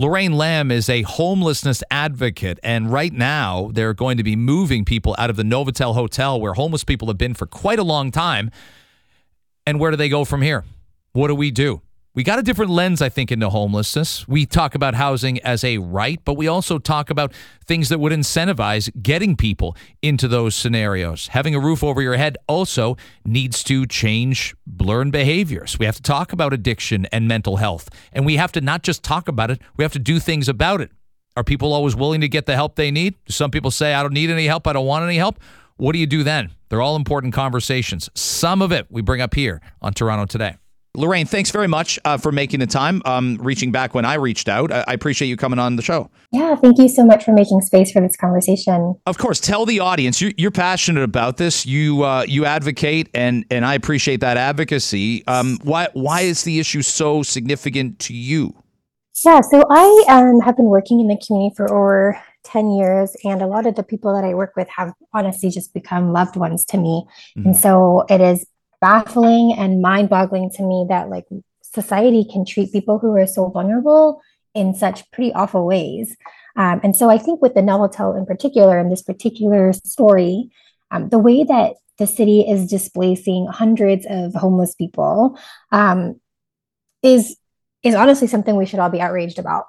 Lorraine Lamb is a homelessness advocate, and right now they're going to be moving people out of the Novotel Hotel where homeless people have been for quite a long time. And where do they go from here? What do we do? We got a different lens, I think, into homelessness. We talk about housing as a right, but we also talk about things that would incentivize getting people into those scenarios. Having a roof over your head also needs to change learned behaviors. We have to talk about addiction and mental health, and we have to not just talk about it, we have to do things about it. Are people always willing to get the help they need? Some people say, I don't need any help, I don't want any help? What do you do then? They're all important conversations. Some of it we bring up here on Toronto Today. Lorraine, thanks very much uh, for making the time, um, reaching back when I reached out. I-, I appreciate you coming on the show. Yeah, thank you so much for making space for this conversation. Of course, tell the audience you're, you're passionate about this. You uh, you advocate, and and I appreciate that advocacy. Um, why why is the issue so significant to you? Yeah, so I um, have been working in the community for over 10 years, and a lot of the people that I work with have honestly just become loved ones to me. Mm-hmm. And so it is baffling and mind boggling to me that like society can treat people who are so vulnerable in such pretty awful ways. Um, and so I think with the Novotel in particular, in this particular story, um, the way that the city is displacing hundreds of homeless people um, is is honestly something we should all be outraged about.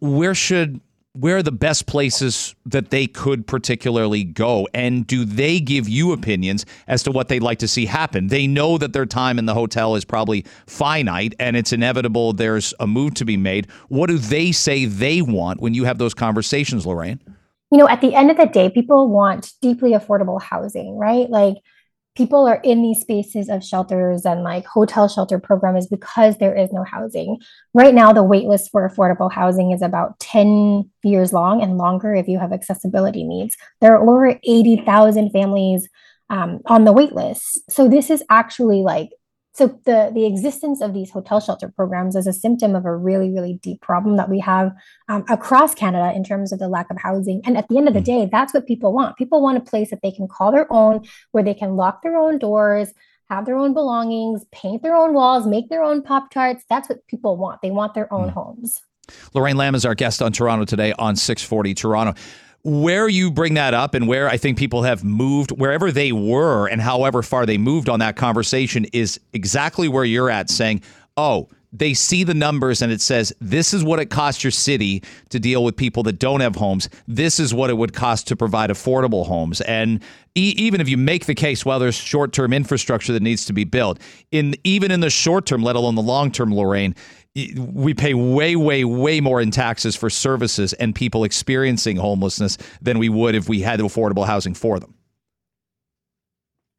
Where should where are the best places that they could particularly go? And do they give you opinions as to what they'd like to see happen? They know that their time in the hotel is probably finite and it's inevitable there's a move to be made. What do they say they want when you have those conversations, Lorraine? You know, at the end of the day, people want deeply affordable housing, right? Like, people are in these spaces of shelters and like hotel shelter program is because there is no housing. Right now, the waitlist for affordable housing is about 10 years long and longer if you have accessibility needs. There are over 80,000 families um, on the waitlist. So this is actually like so the the existence of these hotel shelter programs is a symptom of a really really deep problem that we have um, across canada in terms of the lack of housing. And at the end of the mm. day that's what people want. People want a place that they can call their own where they can lock their own doors have their own belongings paint their own walls make their own pop tarts. That's what people want. They want their own mm. homes. Lorraine lamb is our guest on toronto today on 640 toronto where you bring that up and where I think people have moved, wherever they were and however far they moved on that conversation is exactly where you're at saying, oh, they see the numbers and it says this is what it costs your city to deal with people that don't have homes. This is what it would cost to provide affordable homes. And e- even if you make the case, well, there's short-term infrastructure that needs to be built. In even in the short term, let alone the long term, Lorraine, we pay way, way, way more in taxes for services and people experiencing homelessness than we would if we had affordable housing for them.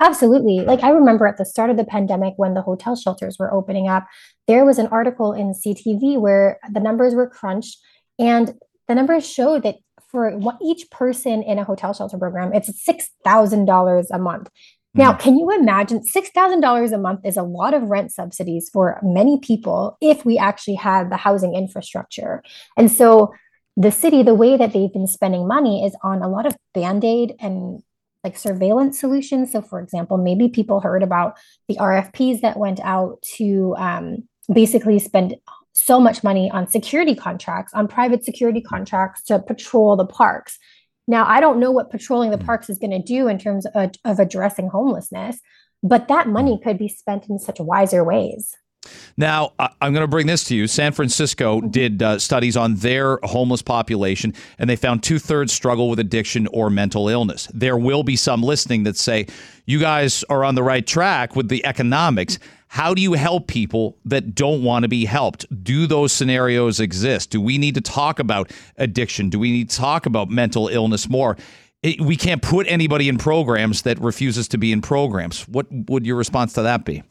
Absolutely. Like I remember at the start of the pandemic when the hotel shelters were opening up, there was an article in CTV where the numbers were crunched and the numbers showed that for each person in a hotel shelter program, it's $6,000 a month. Now, mm-hmm. can you imagine $6,000 a month is a lot of rent subsidies for many people if we actually had the housing infrastructure. And so the city, the way that they've been spending money is on a lot of band aid and like surveillance solutions. So, for example, maybe people heard about the RFPs that went out to um, basically spend so much money on security contracts, on private security contracts to patrol the parks. Now, I don't know what patrolling the mm. parks is going to do in terms of, of addressing homelessness, but that money mm. could be spent in such wiser ways. Now, I'm going to bring this to you. San Francisco did uh, studies on their homeless population, and they found two thirds struggle with addiction or mental illness. There will be some listening that say, you guys are on the right track with the economics. How do you help people that don't want to be helped? Do those scenarios exist? Do we need to talk about addiction? Do we need to talk about mental illness more? It, we can't put anybody in programs that refuses to be in programs. What would your response to that be?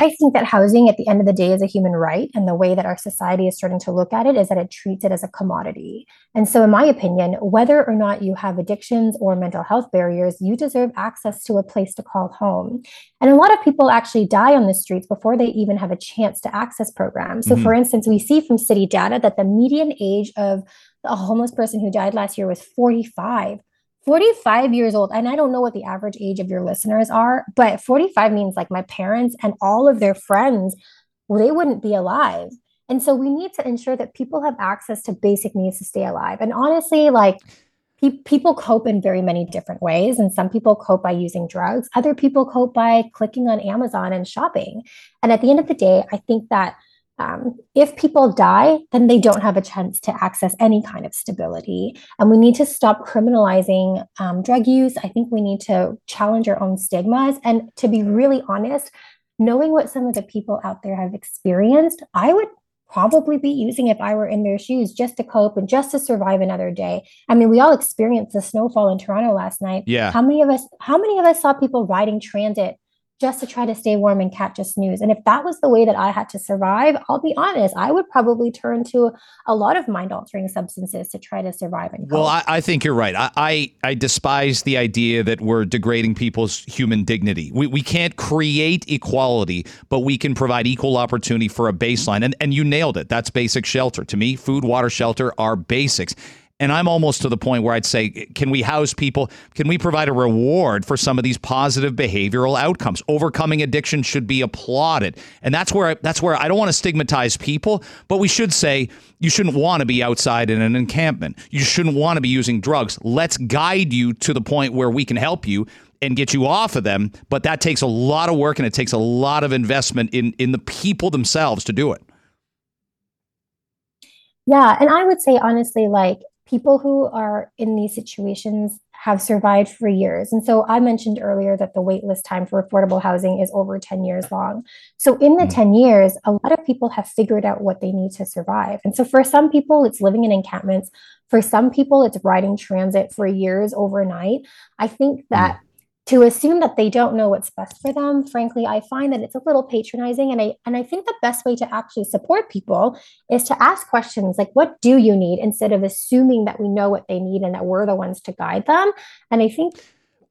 I think that housing at the end of the day is a human right. And the way that our society is starting to look at it is that it treats it as a commodity. And so, in my opinion, whether or not you have addictions or mental health barriers, you deserve access to a place to call home. And a lot of people actually die on the streets before they even have a chance to access programs. So, mm-hmm. for instance, we see from city data that the median age of a homeless person who died last year was 45. 45 years old, and I don't know what the average age of your listeners are, but 45 means like my parents and all of their friends well, they wouldn't be alive. And so we need to ensure that people have access to basic needs to stay alive. And honestly, like pe- people cope in very many different ways. And some people cope by using drugs, other people cope by clicking on Amazon and shopping. And at the end of the day, I think that um, if people die, then they don't have a chance to access any kind of stability. And we need to stop criminalizing um, drug use. I think we need to challenge our own stigmas. And to be really honest, knowing what some of the people out there have experienced, I would probably be using if I were in their shoes just to cope and just to survive another day. I mean, we all experienced the snowfall in Toronto last night. Yeah. How many of us how many of us saw people riding transit just to try to stay warm and catch a snooze. And if that was the way that I had to survive, I'll be honest, I would probably turn to a lot of mind altering substances to try to survive. And well, I, I, think you're right. I, I, I despise the idea that we're degrading people's human dignity. We, we can't create equality, but we can provide equal opportunity for a baseline. And, and you nailed it. That's basic shelter. To me, food, water, shelter are basics. And I'm almost to the point where I'd say, can we house people? Can we provide a reward for some of these positive behavioral outcomes? Overcoming addiction should be applauded, and that's where I, that's where I don't want to stigmatize people, but we should say you shouldn't want to be outside in an encampment. You shouldn't want to be using drugs. Let's guide you to the point where we can help you and get you off of them. But that takes a lot of work and it takes a lot of investment in in the people themselves to do it. Yeah, and I would say honestly, like people who are in these situations have survived for years. And so I mentioned earlier that the waitlist time for affordable housing is over 10 years long. So in the mm. 10 years, a lot of people have figured out what they need to survive. And so for some people, it's living in encampments. For some people, it's riding transit for years overnight. I think that mm to assume that they don't know what's best for them frankly i find that it's a little patronizing and i and i think the best way to actually support people is to ask questions like what do you need? Instead of assuming that we know what they need and that we're the ones to guide them. And i think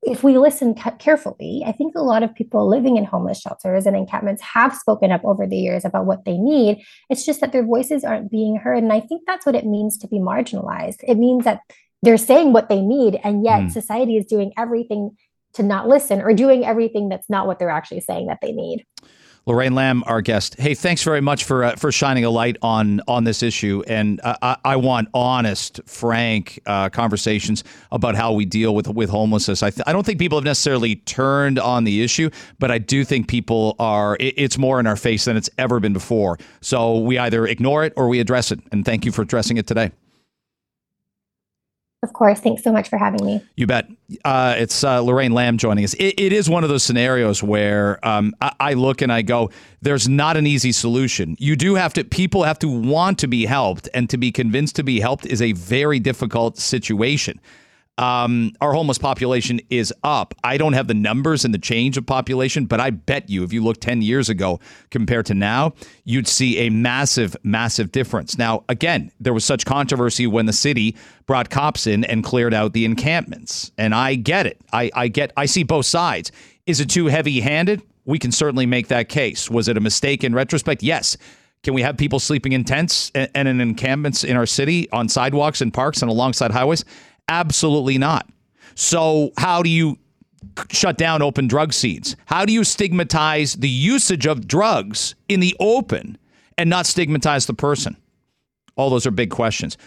if we listen carefully i think a lot of people living in homeless shelters and encampments have spoken up over the years about what they need. It's just that their voices aren't being heard and i think that's what it means to be marginalized. It means that they're saying what they need and yet mm. society is doing everything to not listen or doing everything that's not what they're actually saying that they need. Lorraine Lamb, our guest. Hey, thanks very much for uh, for shining a light on on this issue, and uh, I, I, want honest, frank uh, conversations about how we deal with with homelessness. I, th- I don't think people have necessarily turned on the issue, but I do think people are. It, it's more in our face than it's ever been before. So we either ignore it or we address it. And thank you for addressing it today. Of course. Thanks so much for having me. You bet. Uh, it's uh, Lorraine Lamb joining us. It, it is one of those scenarios where um, I, I, look and I go, there's not an easy solution. You do have to, people have to want to be helped, and to be convinced to be helped is a very difficult situation um, our homeless population is up. I don't have the numbers and the change of population, but I bet you if you look 10 years ago compared to now, you'd see a massive, massive difference. Now, again, there was such controversy when the city brought cops in and cleared out the encampments. And I get it. I, I get, I see both sides. Is it too heavy handed? We can certainly make that case. Was it a mistake in retrospect? Yes. Can we have people sleeping in tents and in encampments in our city on sidewalks and parks and alongside highways? Absolutely not. So, how do you shut down open drug scenes? How do you stigmatize the usage of drugs in the open and not stigmatize the person? All those are big questions.